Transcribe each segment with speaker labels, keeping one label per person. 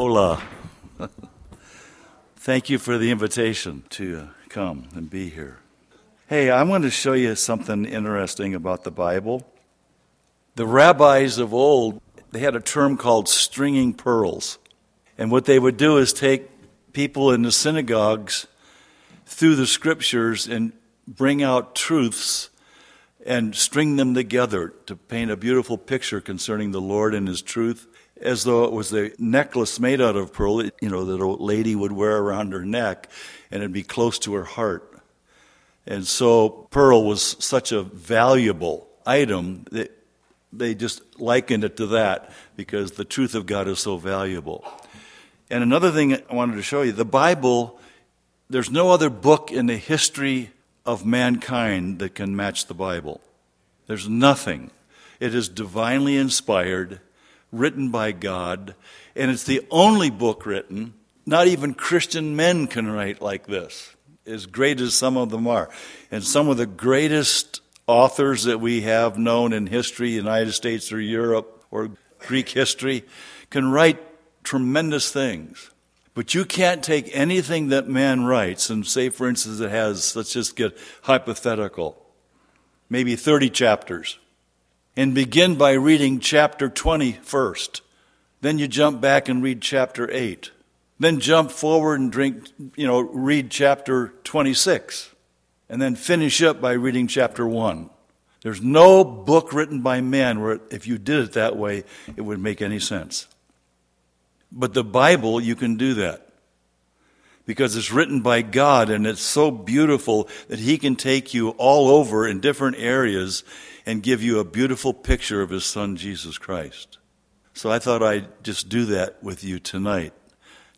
Speaker 1: Hola. Thank you for the invitation to uh, come and be here. Hey, I want to show you something interesting about the Bible. The rabbis of old, they had a term called stringing pearls. And what they would do is take people in the synagogues through the scriptures and bring out truths and string them together to paint a beautiful picture concerning the Lord and His truth, as though it was a necklace made out of pearl, you know, that a lady would wear around her neck, and it'd be close to her heart. And so, pearl was such a valuable item that they just likened it to that because the truth of God is so valuable. And another thing I wanted to show you the Bible, there's no other book in the history of mankind that can match the Bible. There's nothing. It is divinely inspired, written by God, and it's the only book written. Not even Christian men can write like this, as great as some of them are. And some of the greatest authors that we have known in history, United States or Europe or Greek history, can write tremendous things. But you can't take anything that man writes and say, for instance, it has, let's just get hypothetical, maybe 30 chapters, and begin by reading chapter 20 first. Then you jump back and read chapter 8. Then jump forward and drink, you know, read chapter 26. And then finish up by reading chapter 1. There's no book written by man where if you did it that way, it would make any sense. But the Bible, you can do that. Because it's written by God and it's so beautiful that He can take you all over in different areas and give you a beautiful picture of His Son, Jesus Christ. So I thought I'd just do that with you tonight,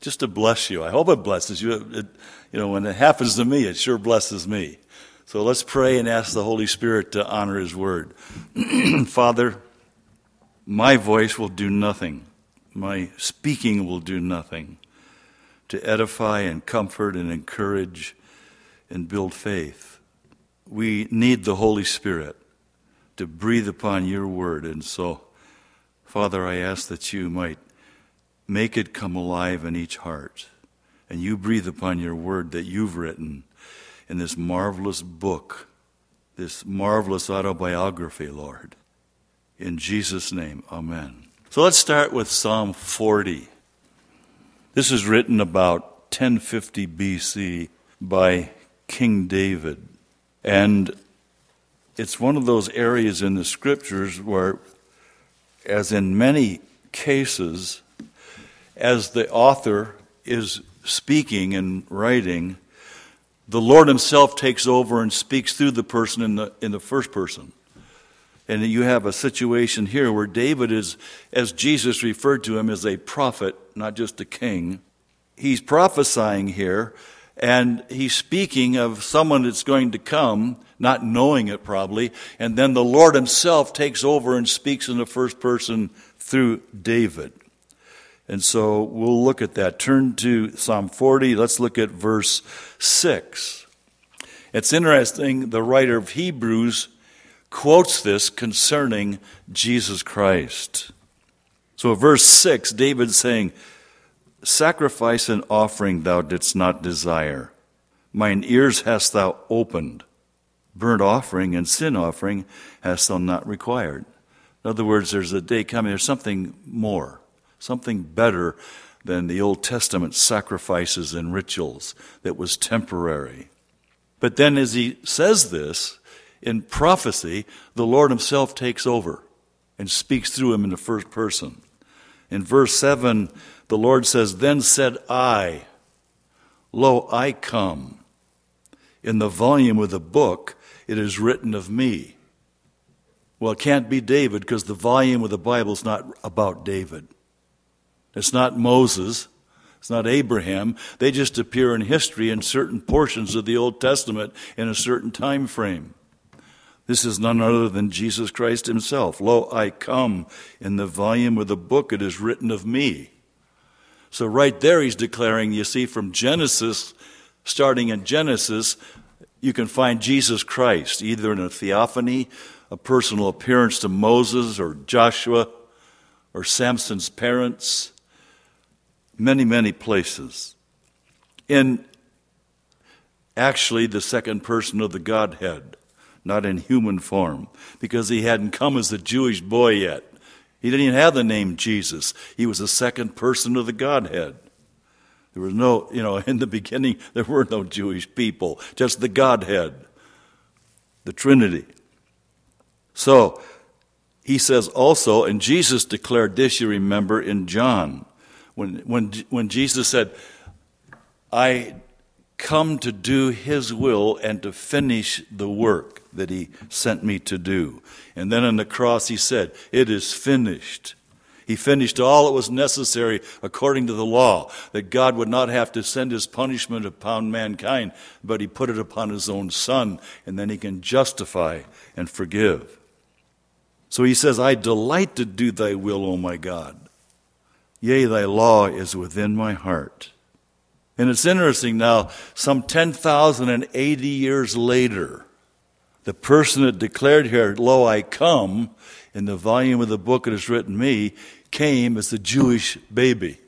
Speaker 1: just to bless you. I hope it blesses you. It, you know, when it happens to me, it sure blesses me. So let's pray and ask the Holy Spirit to honor His word. Father, my voice will do nothing my speaking will do nothing to edify and comfort and encourage and build faith. We need the Holy Spirit to breathe upon your word. And so, Father, I ask that you might make it come alive in each heart. And you breathe upon your word that you've written in this marvelous book, this marvelous autobiography, Lord. In Jesus' name, amen. So let's start with Psalm 40. This is written about 1050 BC by King David. And it's one of those areas in the scriptures where, as in many cases, as the author is speaking and writing, the Lord Himself takes over and speaks through the person in the, in the first person. And you have a situation here where David is, as Jesus referred to him, as a prophet, not just a king. He's prophesying here, and he's speaking of someone that's going to come, not knowing it probably, and then the Lord himself takes over and speaks in the first person through David. And so we'll look at that. Turn to Psalm 40. Let's look at verse 6. It's interesting, the writer of Hebrews quotes this concerning Jesus Christ. So, verse 6, David saying, Sacrifice and offering thou didst not desire. Mine ears hast thou opened. Burnt offering and sin offering hast thou not required. In other words, there's a day coming, there's something more, something better than the Old Testament sacrifices and rituals that was temporary. But then, as he says this, in prophecy, the Lord Himself takes over and speaks through him in the first person. In verse 7, the Lord says, Then said I, Lo, I come. In the volume of the book, it is written of me. Well, it can't be David because the volume of the Bible is not about David. It's not Moses. It's not Abraham. They just appear in history in certain portions of the Old Testament in a certain time frame. This is none other than Jesus Christ himself. Lo, I come. In the volume of the book it is written of me. So, right there, he's declaring, you see, from Genesis, starting in Genesis, you can find Jesus Christ, either in a theophany, a personal appearance to Moses or Joshua or Samson's parents, many, many places. In actually the second person of the Godhead, not in human form, because he hadn't come as a Jewish boy yet. He didn't even have the name Jesus. He was the second person of the Godhead. There was no, you know, in the beginning, there were no Jewish people, just the Godhead, the Trinity. So, he says also, and Jesus declared this, you remember, in John, when, when, when Jesus said, I come to do his will and to finish the work that he sent me to do. And then on the cross he said, It is finished. He finished all that was necessary according to the law, that God would not have to send his punishment upon mankind, but he put it upon his own Son, and then he can justify and forgive. So he says, I delight to do thy will, O my God. Yea, thy law is within my heart. And it's interesting now, some 10,080 years later, the person that declared here, Lo, I come, in the volume of the book that is written me, came as a Jewish baby,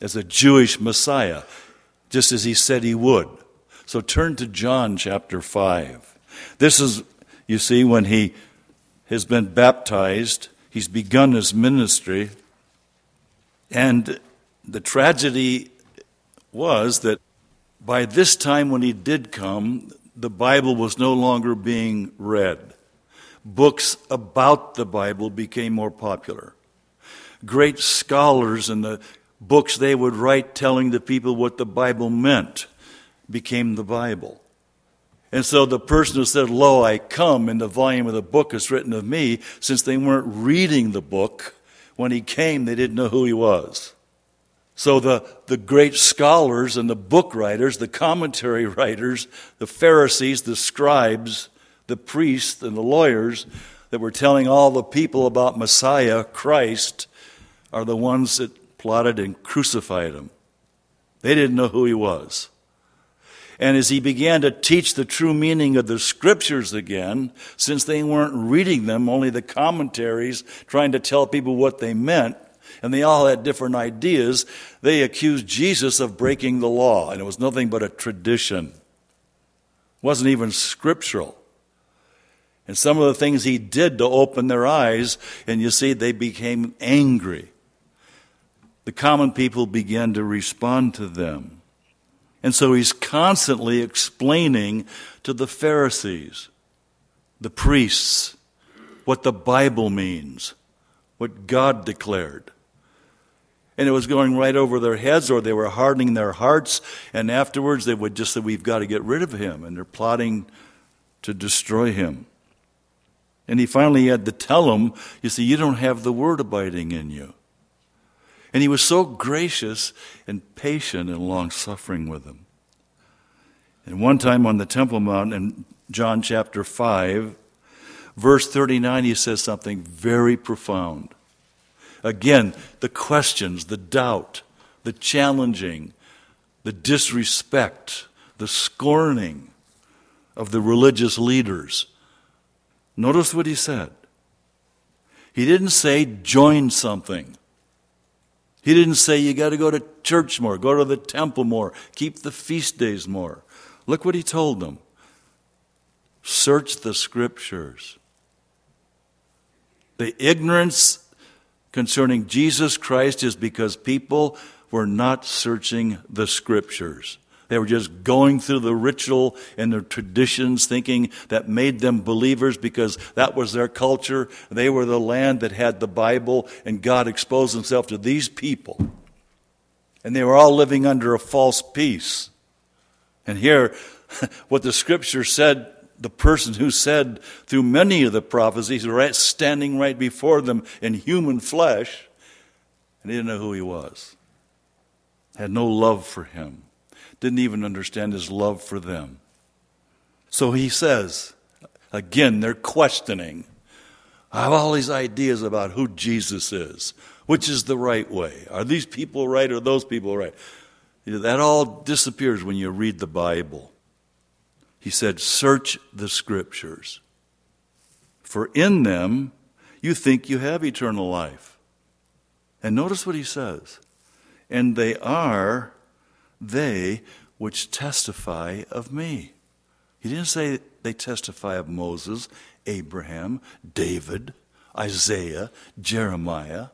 Speaker 1: as a Jewish Messiah, just as he said he would. So turn to John chapter 5. This is, you see, when he has been baptized, he's begun his ministry, and the tragedy was that by this time, when he did come, the Bible was no longer being read. Books about the Bible became more popular. Great scholars and the books they would write telling the people what the Bible meant became the Bible. And so the person who said, Lo, I come, in the volume of the book is written of me, since they weren't reading the book, when he came, they didn't know who he was. So the, the great scholars and the book writers, the commentary writers, the Pharisees, the scribes, the priests, and the lawyers that were telling all the people about Messiah, Christ, are the ones that plotted and crucified him. They didn't know who he was. And as he began to teach the true meaning of the scriptures again, since they weren't reading them, only the commentaries trying to tell people what they meant, and they all had different ideas, they accused Jesus of breaking the law, and it was nothing but a tradition. It wasn't even scriptural. And some of the things he did to open their eyes, and you see, they became angry. The common people began to respond to them. And so he's constantly explaining to the Pharisees, the priests, what the Bible means, what God declared and it was going right over their heads, or they were hardening their hearts, and afterwards they would just say, We've got to get rid of him, and they're plotting to destroy him. And he finally had to tell them, You see, you don't have the word abiding in you. And he was so gracious and patient and long suffering with them. And one time on the Temple Mount in John chapter 5, verse 39, he says something very profound. Again, the questions, the doubt, the challenging, the disrespect, the scorning of the religious leaders. Notice what he said. He didn't say join something. He didn't say you got to go to church more, go to the temple more, keep the feast days more. Look what he told them. Search the scriptures. The ignorance concerning Jesus Christ is because people were not searching the scriptures. They were just going through the ritual and the traditions, thinking that made them believers because that was their culture. They were the land that had the Bible, and God exposed himself to these people. And they were all living under a false peace. And here, what the scripture said the person who said through many of the prophecies, right, standing right before them in human flesh, and he didn't know who he was. Had no love for him. Didn't even understand his love for them. So he says, again, they're questioning. I have all these ideas about who Jesus is. Which is the right way? Are these people right or those people right? That all disappears when you read the Bible. He said, Search the scriptures, for in them you think you have eternal life. And notice what he says. and they are they which testify of me. He didn't say they testify of Moses, Abraham, David, Isaiah, Jeremiah.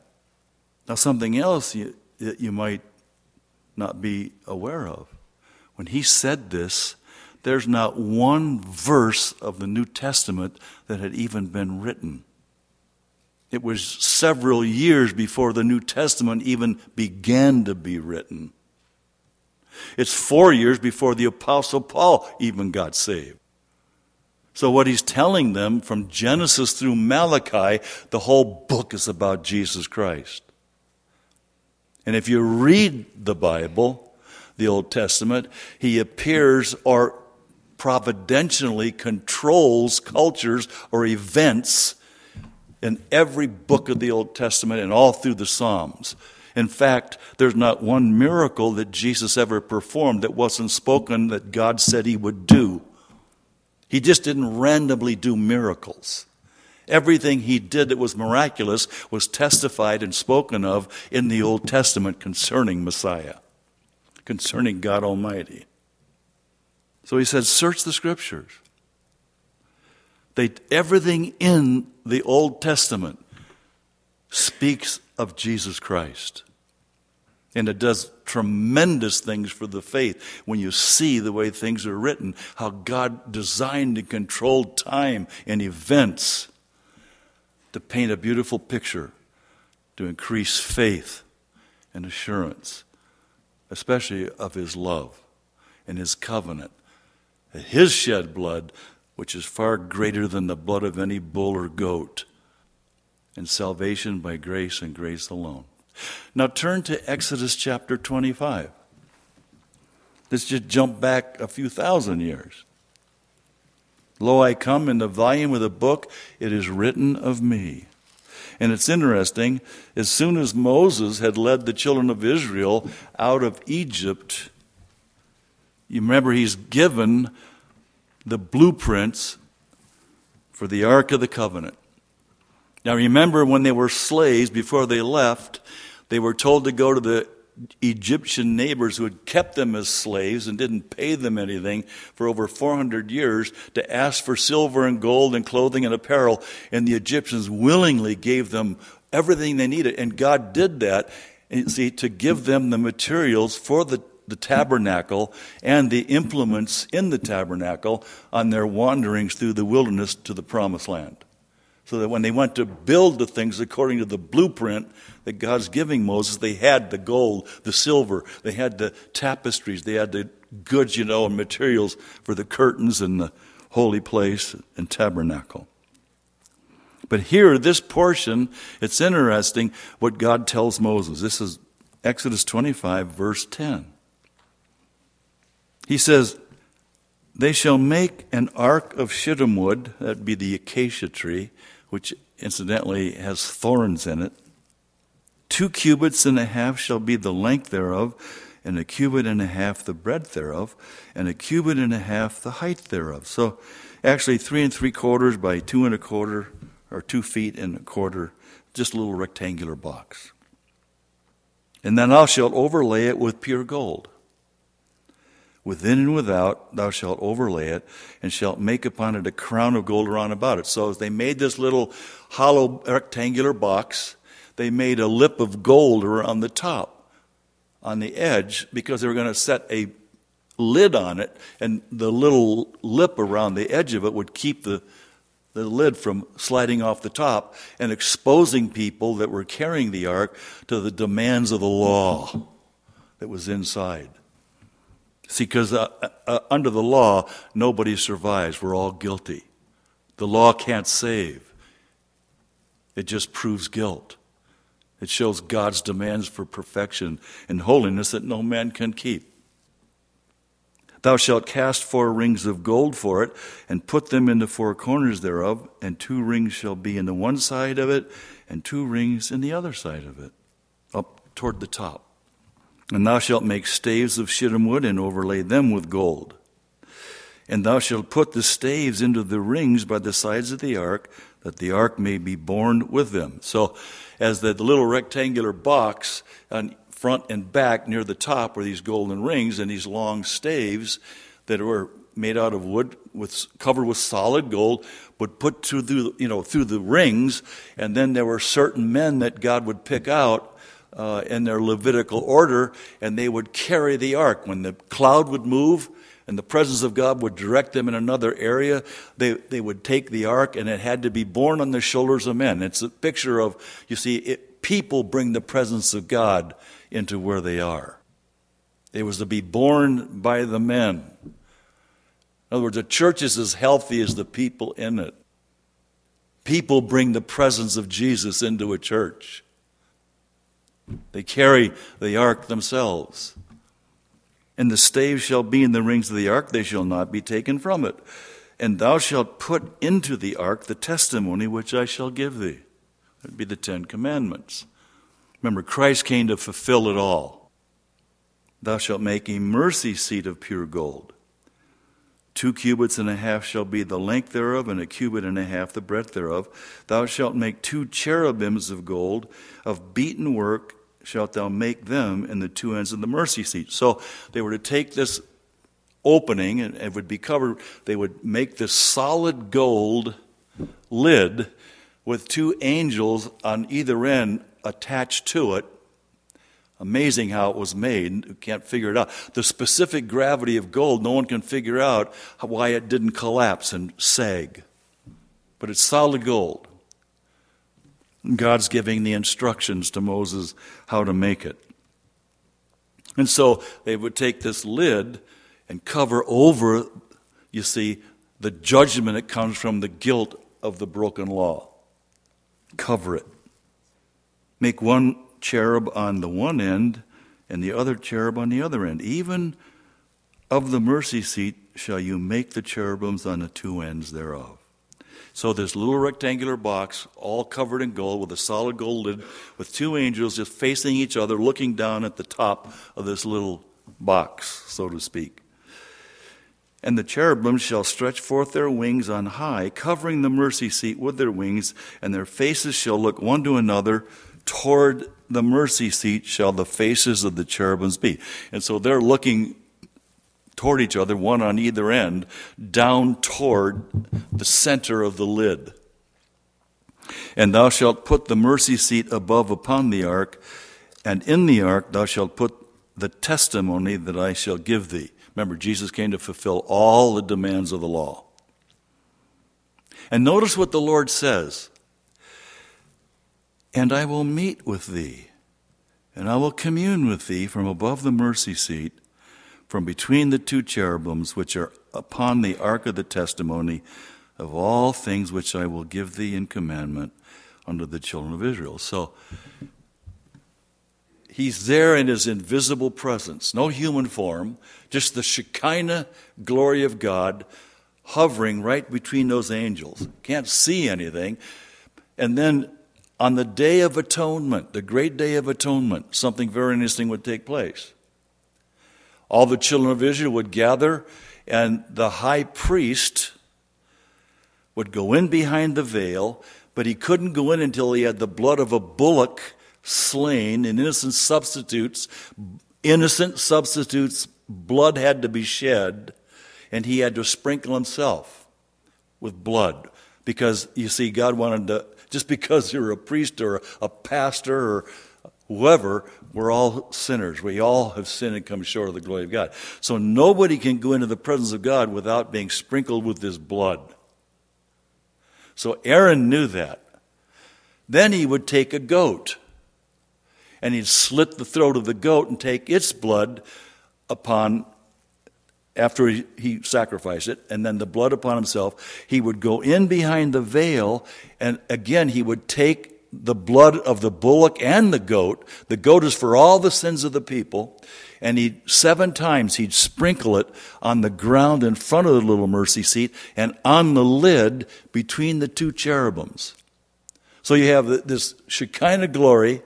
Speaker 1: Now, something else you, that you might not be aware of. When he said this, there's not one verse of the New Testament that had even been written. It was several years before the New Testament even began to be written. It's four years before the Apostle Paul even got saved. So, what he's telling them from Genesis through Malachi, the whole book is about Jesus Christ. And if you read the Bible, the Old Testament, he appears or providentially controls cultures or events in every book of the Old Testament and all through the Psalms. In fact, there's not one miracle that Jesus ever performed that wasn't spoken that God said he would do. He just didn't randomly do miracles. Everything he did that was miraculous was testified and spoken of in the Old Testament concerning Messiah, concerning God Almighty. So he said, Search the scriptures. They, everything in the Old Testament speaks of Jesus Christ. And it does tremendous things for the faith when you see the way things are written, how God designed and controlled time and events to paint a beautiful picture, to increase faith and assurance, especially of His love and His covenant. His shed blood which is far greater than the blood of any bull or goat, and salvation by grace and grace alone. Now turn to Exodus chapter 25. Let's just jump back a few thousand years. Lo, I come in the volume of the book, it is written of me. And it's interesting, as soon as Moses had led the children of Israel out of Egypt, you remember he's given the blueprints for the Ark of the Covenant. Now remember when they were slaves before they left, they were told to go to the Egyptian neighbors who had kept them as slaves and didn't pay them anything for over 400 years to ask for silver and gold and clothing and apparel. And the Egyptians willingly gave them everything they needed. And God did that, see, to give them the materials for the the tabernacle and the implements in the tabernacle on their wanderings through the wilderness to the promised land. So that when they went to build the things according to the blueprint that God's giving Moses, they had the gold, the silver, they had the tapestries, they had the goods, you know, and materials for the curtains and the holy place and tabernacle. But here, this portion, it's interesting what God tells Moses. This is Exodus 25, verse 10. He says, They shall make an ark of shittim wood, that'd be the acacia tree, which incidentally has thorns in it. Two cubits and a half shall be the length thereof, and a cubit and a half the breadth thereof, and a cubit and a half the height thereof. So actually, three and three quarters by two and a quarter, or two feet and a quarter, just a little rectangular box. And then thou shalt overlay it with pure gold. Within and without, thou shalt overlay it, and shalt make upon it a crown of gold around about it. So as they made this little hollow rectangular box, they made a lip of gold around the top, on the edge, because they were going to set a lid on it, and the little lip around the edge of it would keep the, the lid from sliding off the top and exposing people that were carrying the ark to the demands of the law that was inside. See, because uh, uh, under the law, nobody survives. We're all guilty. The law can't save, it just proves guilt. It shows God's demands for perfection and holiness that no man can keep. Thou shalt cast four rings of gold for it, and put them in the four corners thereof, and two rings shall be in the one side of it, and two rings in the other side of it, up toward the top. And thou shalt make staves of shittim wood and overlay them with gold. And thou shalt put the staves into the rings by the sides of the ark, that the ark may be borne with them. So, as the little rectangular box on front and back near the top were these golden rings and these long staves that were made out of wood with covered with solid gold but put through the you know through the rings and then there were certain men that God would pick out uh, in their Levitical order and they would carry the ark when the cloud would move and the presence of God would direct them in another area, they, they would take the ark and it had to be borne on the shoulders of men. It's a picture of, you see, it, people bring the presence of God into where they are. It was to be borne by the men. In other words, a church is as healthy as the people in it. People bring the presence of Jesus into a church. They carry the ark themselves. And the staves shall be in the rings of the ark, they shall not be taken from it. And thou shalt put into the ark the testimony which I shall give thee. That would be the Ten Commandments. Remember, Christ came to fulfill it all. Thou shalt make a mercy seat of pure gold. Two cubits and a half shall be the length thereof, and a cubit and a half the breadth thereof. Thou shalt make two cherubims of gold, of beaten work shalt thou make them in the two ends of the mercy seat. So they were to take this opening, and it would be covered, they would make this solid gold lid with two angels on either end attached to it. Amazing how it was made. You can't figure it out. The specific gravity of gold, no one can figure out why it didn't collapse and sag. But it's solid gold. God's giving the instructions to Moses how to make it. And so they would take this lid and cover over, you see, the judgment that comes from the guilt of the broken law. Cover it. Make one cherub on the one end and the other cherub on the other end. Even of the mercy seat shall you make the cherubims on the two ends thereof. So this little rectangular box, all covered in gold, with a solid gold lid, with two angels just facing each other, looking down at the top of this little box, so to speak. And the cherubim shall stretch forth their wings on high, covering the mercy seat with their wings, and their faces shall look one to another toward the mercy seat shall the faces of the cherubims be. And so they're looking toward each other, one on either end, down toward the center of the lid. And thou shalt put the mercy seat above upon the ark, and in the ark thou shalt put the testimony that I shall give thee. Remember, Jesus came to fulfill all the demands of the law. And notice what the Lord says and I will meet with thee, and I will commune with thee from above the mercy seat, from between the two cherubims which are upon the ark of the testimony of all things which I will give thee in commandment unto the children of Israel. So he's there in his invisible presence, no human form, just the Shekinah glory of God hovering right between those angels. Can't see anything. And then on the Day of Atonement, the great Day of Atonement, something very interesting would take place. All the children of Israel would gather, and the high priest would go in behind the veil, but he couldn't go in until he had the blood of a bullock slain and innocent substitutes. Innocent substitutes' blood had to be shed, and he had to sprinkle himself with blood because you see, God wanted to just because you're a priest or a pastor or whoever, we're all sinners. We all have sinned and come short of the glory of God. So nobody can go into the presence of God without being sprinkled with his blood. So Aaron knew that. Then he would take a goat and he'd slit the throat of the goat and take its blood upon after he, he, sacrificed it, and then the blood upon himself, he would go in behind the veil, and again he would take the blood of the bullock and the goat. The goat is for all the sins of the people, and he seven times he'd sprinkle it on the ground in front of the little mercy seat and on the lid between the two cherubims. So you have this Shekinah glory,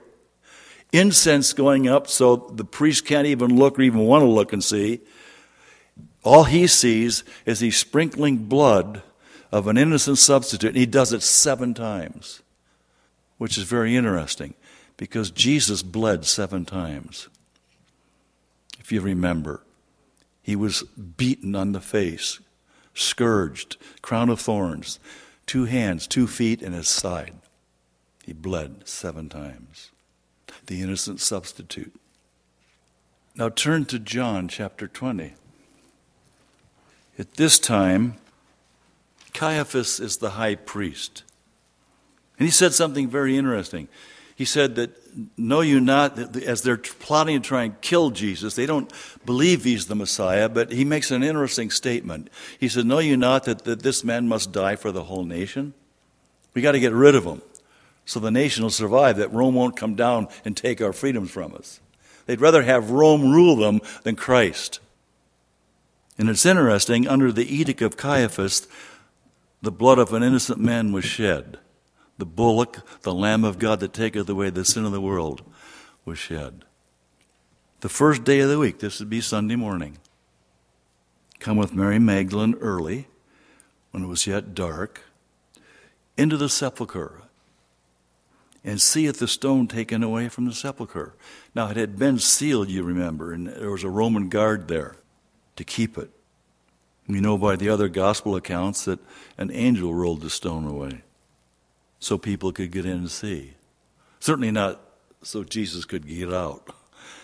Speaker 1: incense going up so the priest can't even look or even want to look and see all he sees is he's sprinkling blood of an innocent substitute, and he does it seven times, which is very interesting because Jesus bled seven times. If you remember, he was beaten on the face, scourged, crown of thorns, two hands, two feet, and his side. He bled seven times. The innocent substitute. Now turn to John chapter 20. At this time, Caiaphas is the high priest. And he said something very interesting. He said that, know you not, as they're plotting to try and kill Jesus, they don't believe he's the Messiah, but he makes an interesting statement. He said, Know you not that, that this man must die for the whole nation? We got to get rid of him so the nation will survive, that Rome won't come down and take our freedoms from us. They'd rather have Rome rule them than Christ. And it's interesting, under the edict of Caiaphas, the blood of an innocent man was shed. The bullock, the Lamb of God that taketh away the sin of the world, was shed. The first day of the week, this would be Sunday morning, come with Mary Magdalene early, when it was yet dark, into the sepulchre, and seeth the stone taken away from the sepulchre. Now, it had been sealed, you remember, and there was a Roman guard there to keep it. We know by the other gospel accounts that an angel rolled the stone away so people could get in and see. Certainly not so Jesus could get out.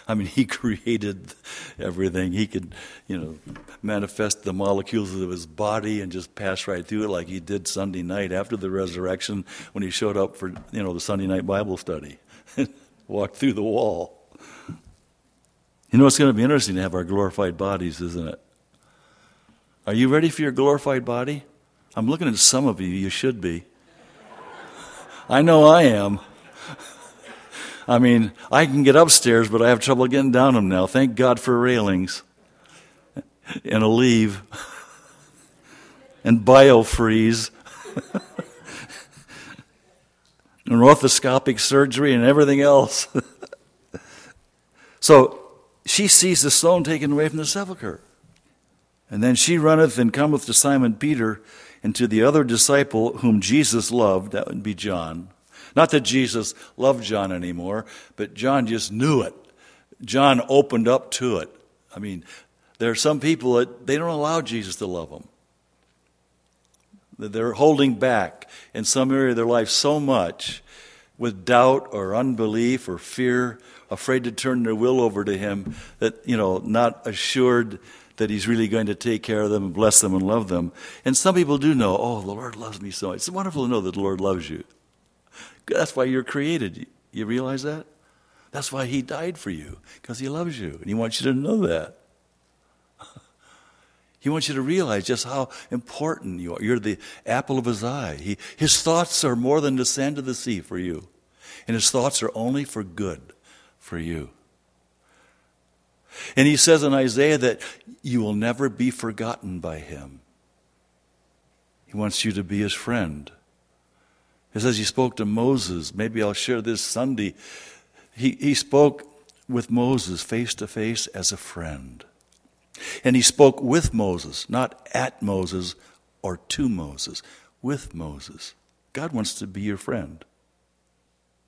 Speaker 1: I mean, he created everything. He could, you know, manifest the molecules of his body and just pass right through it like he did Sunday night after the resurrection when he showed up for, you know, the Sunday night Bible study. Walked through the wall. You know, it's going to be interesting to have our glorified bodies, isn't it? Are you ready for your glorified body? I'm looking at some of you, you should be. I know I am. I mean, I can get upstairs, but I have trouble getting down them now. Thank God for railings and Aleve and biofreeze and orthoscopic surgery and everything else. so she sees the stone taken away from the sepulchre. And then she runneth and cometh to Simon Peter and to the other disciple whom Jesus loved, that would be John. Not that Jesus loved John anymore, but John just knew it. John opened up to it. I mean, there are some people that they don't allow Jesus to love them. They're holding back in some area of their life so much with doubt or unbelief or fear, afraid to turn their will over to Him, that, you know, not assured that He's really going to take care of them and bless them and love them. And some people do know, oh, the Lord loves me so much. It's wonderful to know that the Lord loves you. That's why you're created. You realize that? That's why He died for you, because He loves you, and He wants you to know that. He wants you to realize just how important you are. You're the apple of His eye. He, his thoughts are more than the sand of the sea for you, and His thoughts are only for good for you. And he says in Isaiah that you will never be forgotten by him. He wants you to be his friend. He says he spoke to Moses. Maybe I'll share this Sunday. He, he spoke with Moses face to face as a friend. And he spoke with Moses, not at Moses or to Moses, with Moses. God wants to be your friend.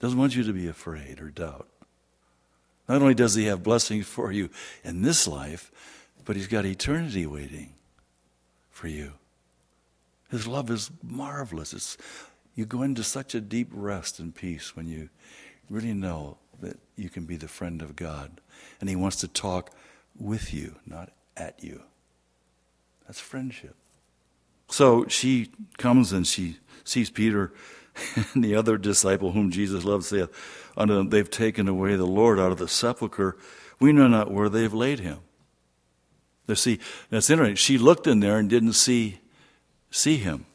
Speaker 1: Doesn't want you to be afraid or doubt. Not only does He have blessings for you in this life, but He's got eternity waiting for you. His love is marvelous. It's, you go into such a deep rest and peace when you really know that you can be the friend of God. And He wants to talk with you, not at you. That's friendship. So she comes and she sees Peter and the other disciple whom Jesus loved saith, They've taken away the Lord out of the sepulchre. We know not where they've laid him. You see, that's interesting. She looked in there and didn't see, see him.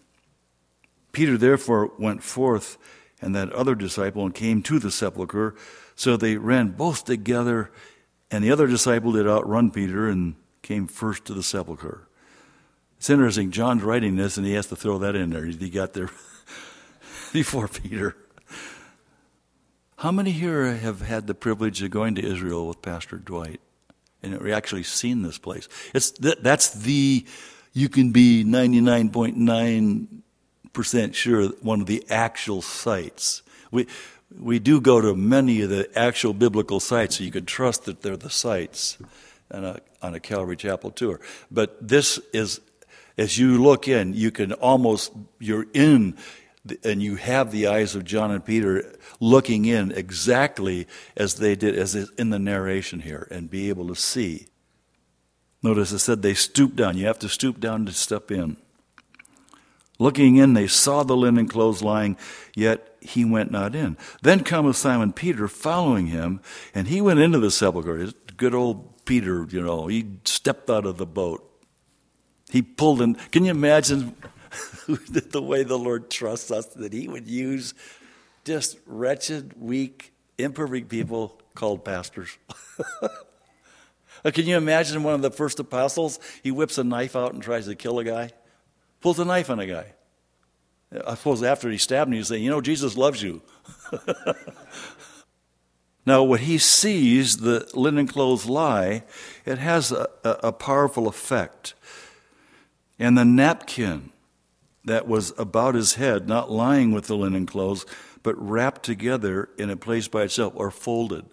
Speaker 1: Peter therefore went forth and that other disciple and came to the sepulchre. So they ran both together, and the other disciple did outrun Peter and came first to the sepulchre. It's interesting. John's writing this, and he has to throw that in there. He got there before Peter. How many here have had the privilege of going to Israel with Pastor Dwight and we actually seen this place? It's th- that's the you can be 99.9% sure one of the actual sites. We we do go to many of the actual biblical sites, so you can trust that they're the sites on a, on a Calvary Chapel tour. But this is, as you look in, you can almost, you're in, and you have the eyes of John and Peter looking in exactly as they did, as in the narration here, and be able to see. Notice it said they stooped down. You have to stoop down to step in. Looking in, they saw the linen clothes lying, yet he went not in. Then cometh Simon Peter following him, and he went into the sepulchre. Good old Peter, you know, he stepped out of the boat. He pulled in. Can you imagine the way the Lord trusts us that he would use just wretched, weak, imperfect people called pastors? Can you imagine one of the first apostles? He whips a knife out and tries to kill a guy pulls a knife on a guy. I suppose after he stabbed him, he's saying, You know, Jesus loves you. now, when he sees the linen clothes lie, it has a, a, a powerful effect. And the napkin that was about his head, not lying with the linen clothes, but wrapped together in a place by itself or folded.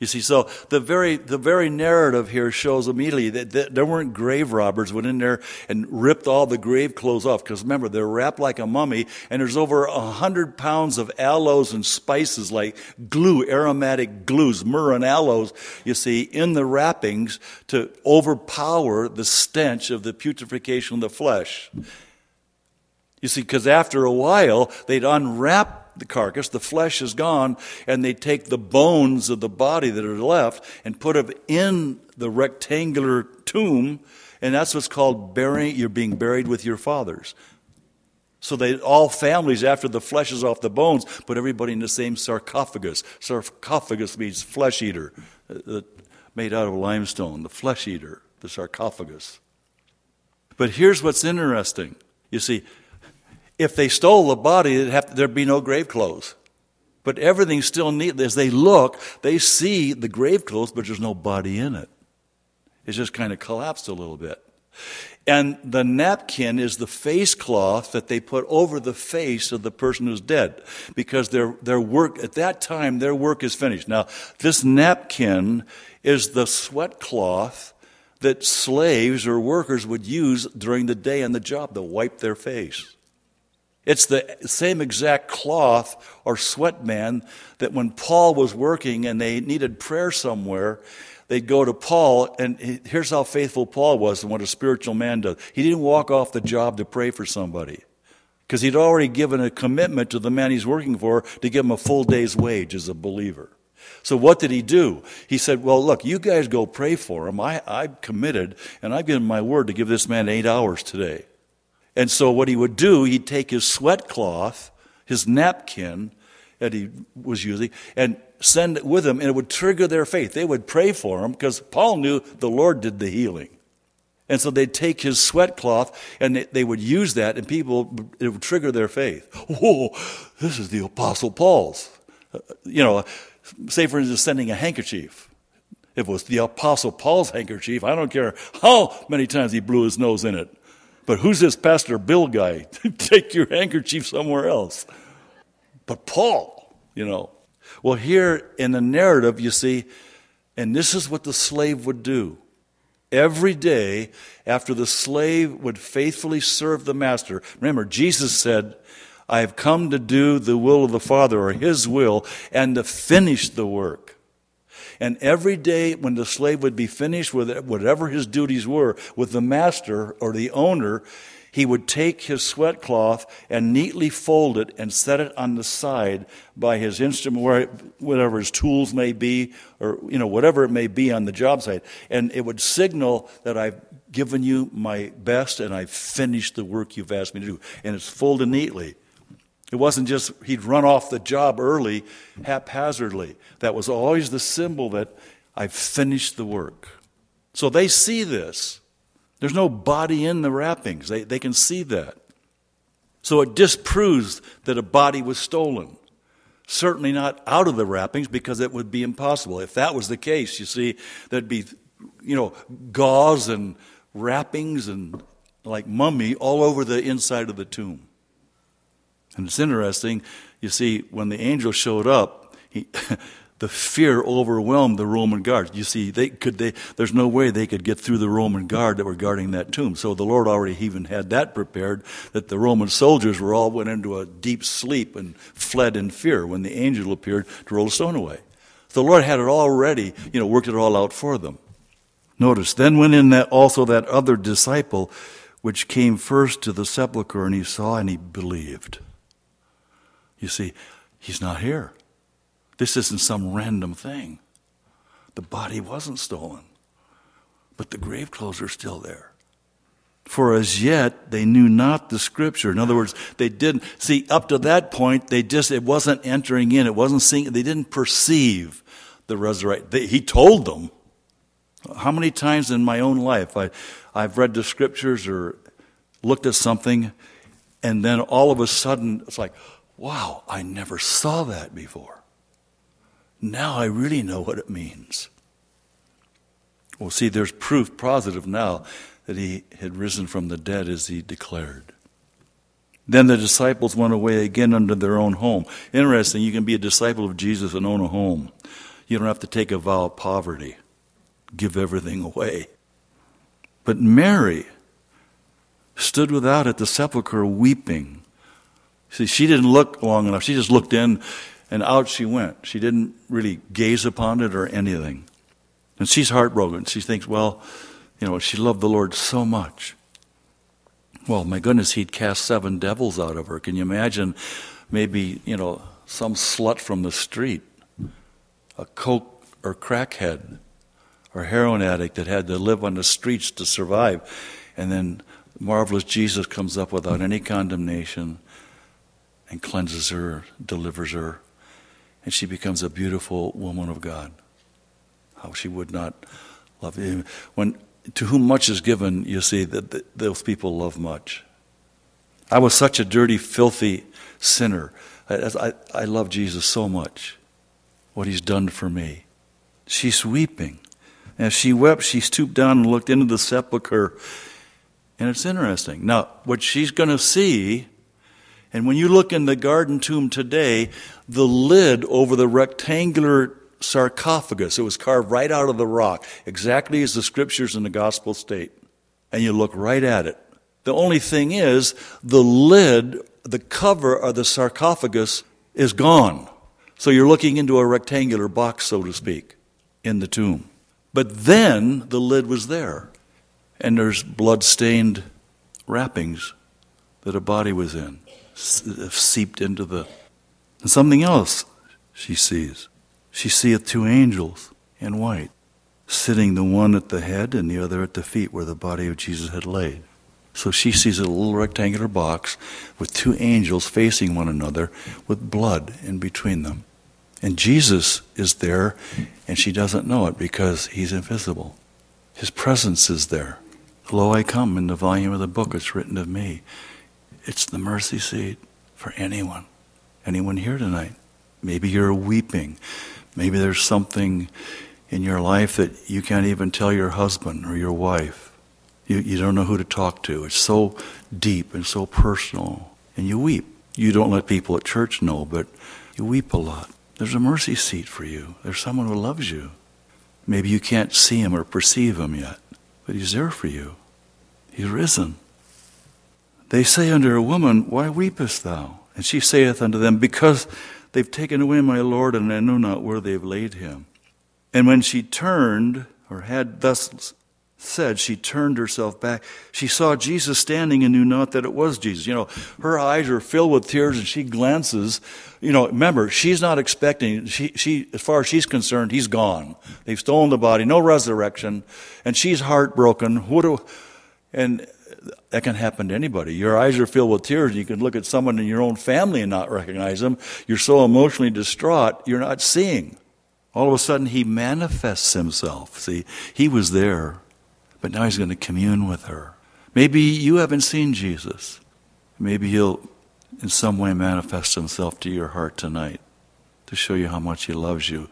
Speaker 1: You see, so the very, the very narrative here shows immediately that, that there weren't grave robbers went in there and ripped all the grave clothes off. Because remember, they're wrapped like a mummy, and there's over a hundred pounds of aloes and spices like glue, aromatic glues, myrrh and aloes, you see, in the wrappings to overpower the stench of the putrefaction of the flesh. You see, because after a while, they'd unwrap the carcass, the flesh is gone, and they take the bones of the body that are left and put them in the rectangular tomb, and that's what's called burying, you're being buried with your fathers. So they all families, after the flesh is off the bones, put everybody in the same sarcophagus. Sarcophagus means flesh eater, uh, made out of limestone, the flesh eater, the sarcophagus. But here's what's interesting. You see, if they stole the body, have, there'd be no grave clothes. But everything's still neat. As they look, they see the grave clothes, but there's no body in it. It's just kind of collapsed a little bit. And the napkin is the face cloth that they put over the face of the person who's dead because their, their work, at that time, their work is finished. Now, this napkin is the sweat cloth that slaves or workers would use during the day on the job to wipe their face. It's the same exact cloth or sweatband that when Paul was working and they needed prayer somewhere, they'd go to Paul, and here's how faithful Paul was and what a spiritual man does. He didn't walk off the job to pray for somebody because he'd already given a commitment to the man he's working for to give him a full day's wage as a believer. So what did he do? He said, Well, look, you guys go pray for him. I, I'm committed, and I've given my word to give this man eight hours today. And so what he would do, he'd take his sweat cloth, his napkin that he was using, and send it with him, and it would trigger their faith. They would pray for him because Paul knew the Lord did the healing. And so they'd take his sweat cloth and they would use that, and people, it would trigger their faith. Whoa, this is the Apostle Paul's. Uh, you know, say for instance, sending a handkerchief. If it was the Apostle Paul's handkerchief, I don't care how many times he blew his nose in it. But who's this Pastor Bill guy? Take your handkerchief somewhere else. But Paul, you know. Well, here in the narrative, you see, and this is what the slave would do. Every day after the slave would faithfully serve the master. Remember, Jesus said, I have come to do the will of the Father or his will and to finish the work. And every day when the slave would be finished with whatever his duties were with the master or the owner, he would take his sweat cloth and neatly fold it and set it on the side by his instrument, whatever his tools may be, or you know whatever it may be on the job site, and it would signal that I've given you my best and I've finished the work you've asked me to do, and it's folded neatly. It wasn't just he'd run off the job early, haphazardly. That was always the symbol that I've finished the work. So they see this. There's no body in the wrappings, they, they can see that. So it disproves that a body was stolen. Certainly not out of the wrappings because it would be impossible. If that was the case, you see, there'd be, you know, gauze and wrappings and like mummy all over the inside of the tomb. And it's interesting, you see, when the angel showed up, he, the fear overwhelmed the Roman guards. You see, they could they there's no way they could get through the Roman guard that were guarding that tomb. So the Lord already even had that prepared that the Roman soldiers were all went into a deep sleep and fled in fear when the angel appeared to roll the stone away. The Lord had it already, you know, worked it all out for them. Notice, then went in that also that other disciple which came first to the sepulchre and he saw and he believed. You see, he's not here. This isn't some random thing. The body wasn't stolen, but the grave clothes are still there. For as yet they knew not the scripture. In other words, they didn't see up to that point. They just it wasn't entering in. It wasn't seeing. They didn't perceive the resurrection. He told them. How many times in my own life I, I've read the scriptures or looked at something, and then all of a sudden it's like, wow, I never saw that before. Now I really know what it means. Well, see, there's proof positive now that he had risen from the dead as he declared. Then the disciples went away again unto their own home. Interesting, you can be a disciple of Jesus and own a home. You don't have to take a vow of poverty, give everything away. But Mary stood without at the sepulchre weeping. See, she didn't look long enough. She just looked in and out she went. She didn't really gaze upon it or anything. And she's heartbroken. She thinks, well, you know, she loved the Lord so much. Well, my goodness, he'd cast seven devils out of her. Can you imagine maybe, you know, some slut from the street, a coke or crackhead or heroin addict that had to live on the streets to survive. And then marvelous Jesus comes up without any condemnation and cleanses her, delivers her and she becomes a beautiful woman of God. How she would not love him. When to whom much is given, you see that those people love much. I was such a dirty, filthy sinner. I, I, I love Jesus so much. What he's done for me. She's weeping. As she wept, she stooped down and looked into the sepulchre. And it's interesting. Now, what she's going to see and when you look in the garden tomb today, the lid over the rectangular sarcophagus, it was carved right out of the rock, exactly as the scriptures in the gospel state. And you look right at it. The only thing is, the lid, the cover of the sarcophagus is gone. So you're looking into a rectangular box, so to speak, in the tomb. But then the lid was there, and there's blood stained wrappings that a body was in seeped into the. And something else she sees. She seeth two angels in white, sitting the one at the head and the other at the feet where the body of Jesus had laid. So she sees a little rectangular box with two angels facing one another with blood in between them. And Jesus is there, and she doesn't know it because he's invisible. His presence is there. Lo, I come in the volume of the book, it's written of me. It's the mercy seat for anyone. Anyone here tonight. Maybe you're weeping. Maybe there's something in your life that you can't even tell your husband or your wife. You, you don't know who to talk to. It's so deep and so personal. And you weep. You don't let people at church know, but you weep a lot. There's a mercy seat for you. There's someone who loves you. Maybe you can't see him or perceive him yet, but he's there for you. He's risen. They say unto her, Woman, why weepest thou? And she saith unto them, Because they've taken away my Lord, and I know not where they've laid him. And when she turned, or had thus said, she turned herself back. She saw Jesus standing and knew not that it was Jesus. You know, her eyes are filled with tears and she glances. You know, remember, she's not expecting, she, she, as far as she's concerned, he's gone. They've stolen the body, no resurrection, and she's heartbroken. What do, and that can happen to anybody. Your eyes are filled with tears. You can look at someone in your own family and not recognize them. You're so emotionally distraught, you're not seeing. All of a sudden, he manifests himself. See, he was there, but now he's going to commune with her. Maybe you haven't seen Jesus. Maybe he'll, in some way, manifest himself to your heart tonight to show you how much he loves you.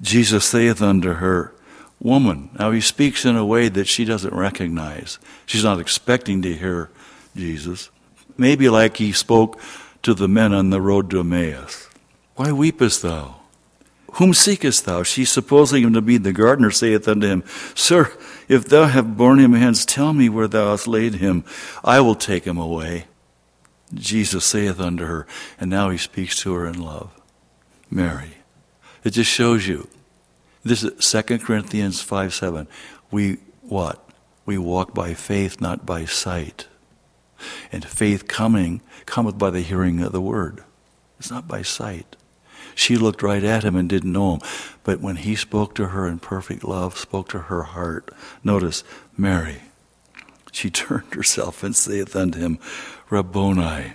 Speaker 1: Jesus saith unto her, woman. Now he speaks in a way that she doesn't recognize. She's not expecting to hear Jesus. Maybe like he spoke to the men on the road to Emmaus, Why weepest thou? Whom seekest thou? She, supposing him to be the gardener, saith unto him, Sir, if thou have borne him hence, tell me where thou hast laid him. I will take him away. Jesus saith unto her, and now he speaks to her in love, Mary. It just shows you. This is 2 Corinthians 5 7. We what? We walk by faith, not by sight. And faith coming cometh by the hearing of the word. It's not by sight. She looked right at him and didn't know him. But when he spoke to her in perfect love, spoke to her heart, notice, Mary, she turned herself and saith unto him, Rabboni,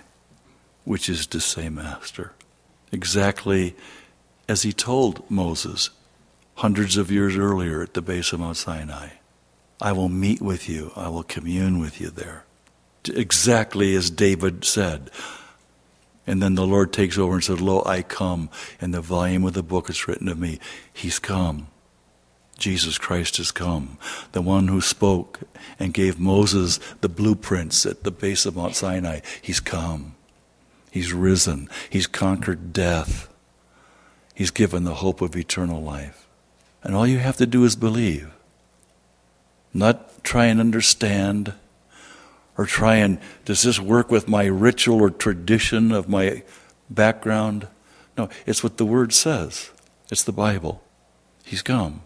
Speaker 1: which is to say, Master. Exactly as he told Moses hundreds of years earlier at the base of Mount Sinai. I will meet with you, I will commune with you there. Exactly as David said. And then the Lord takes over and says, Lo, I come. and the volume of the book is written of me. He's come. Jesus Christ has come. The one who spoke and gave Moses the blueprints at the base of Mount Sinai. He's come. He's risen. He's conquered death. He's given the hope of eternal life. And all you have to do is believe. Not try and understand or try and, does this work with my ritual or tradition of my background? No, it's what the Word says. It's the Bible. He's come.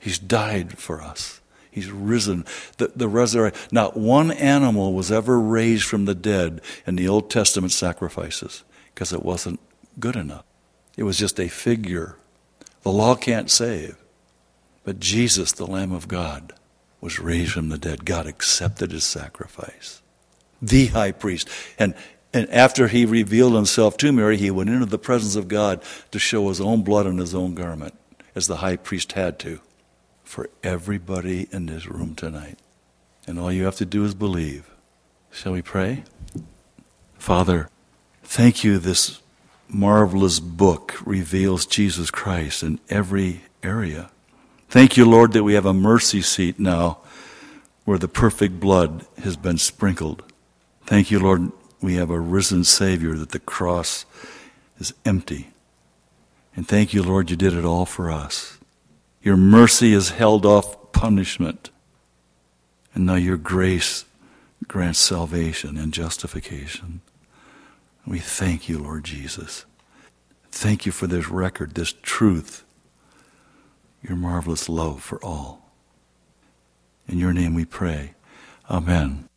Speaker 1: He's died for us. He's risen. The, the resurrection. Not one animal was ever raised from the dead in the Old Testament sacrifices because it wasn't good enough. It was just a figure. The law can't save. But Jesus, the Lamb of God, was raised from the dead. God accepted his sacrifice. The high priest. And, and after he revealed himself to Mary, he went into the presence of God to show his own blood on his own garment, as the high priest had to, for everybody in this room tonight. And all you have to do is believe. Shall we pray? Father, thank you this marvelous book reveals Jesus Christ in every area. Thank you, Lord, that we have a mercy seat now where the perfect blood has been sprinkled. Thank you, Lord, we have a risen Savior, that the cross is empty. And thank you, Lord, you did it all for us. Your mercy has held off punishment. And now your grace grants salvation and justification. We thank you, Lord Jesus. Thank you for this record, this truth, your marvelous love for all. In your name we pray. Amen.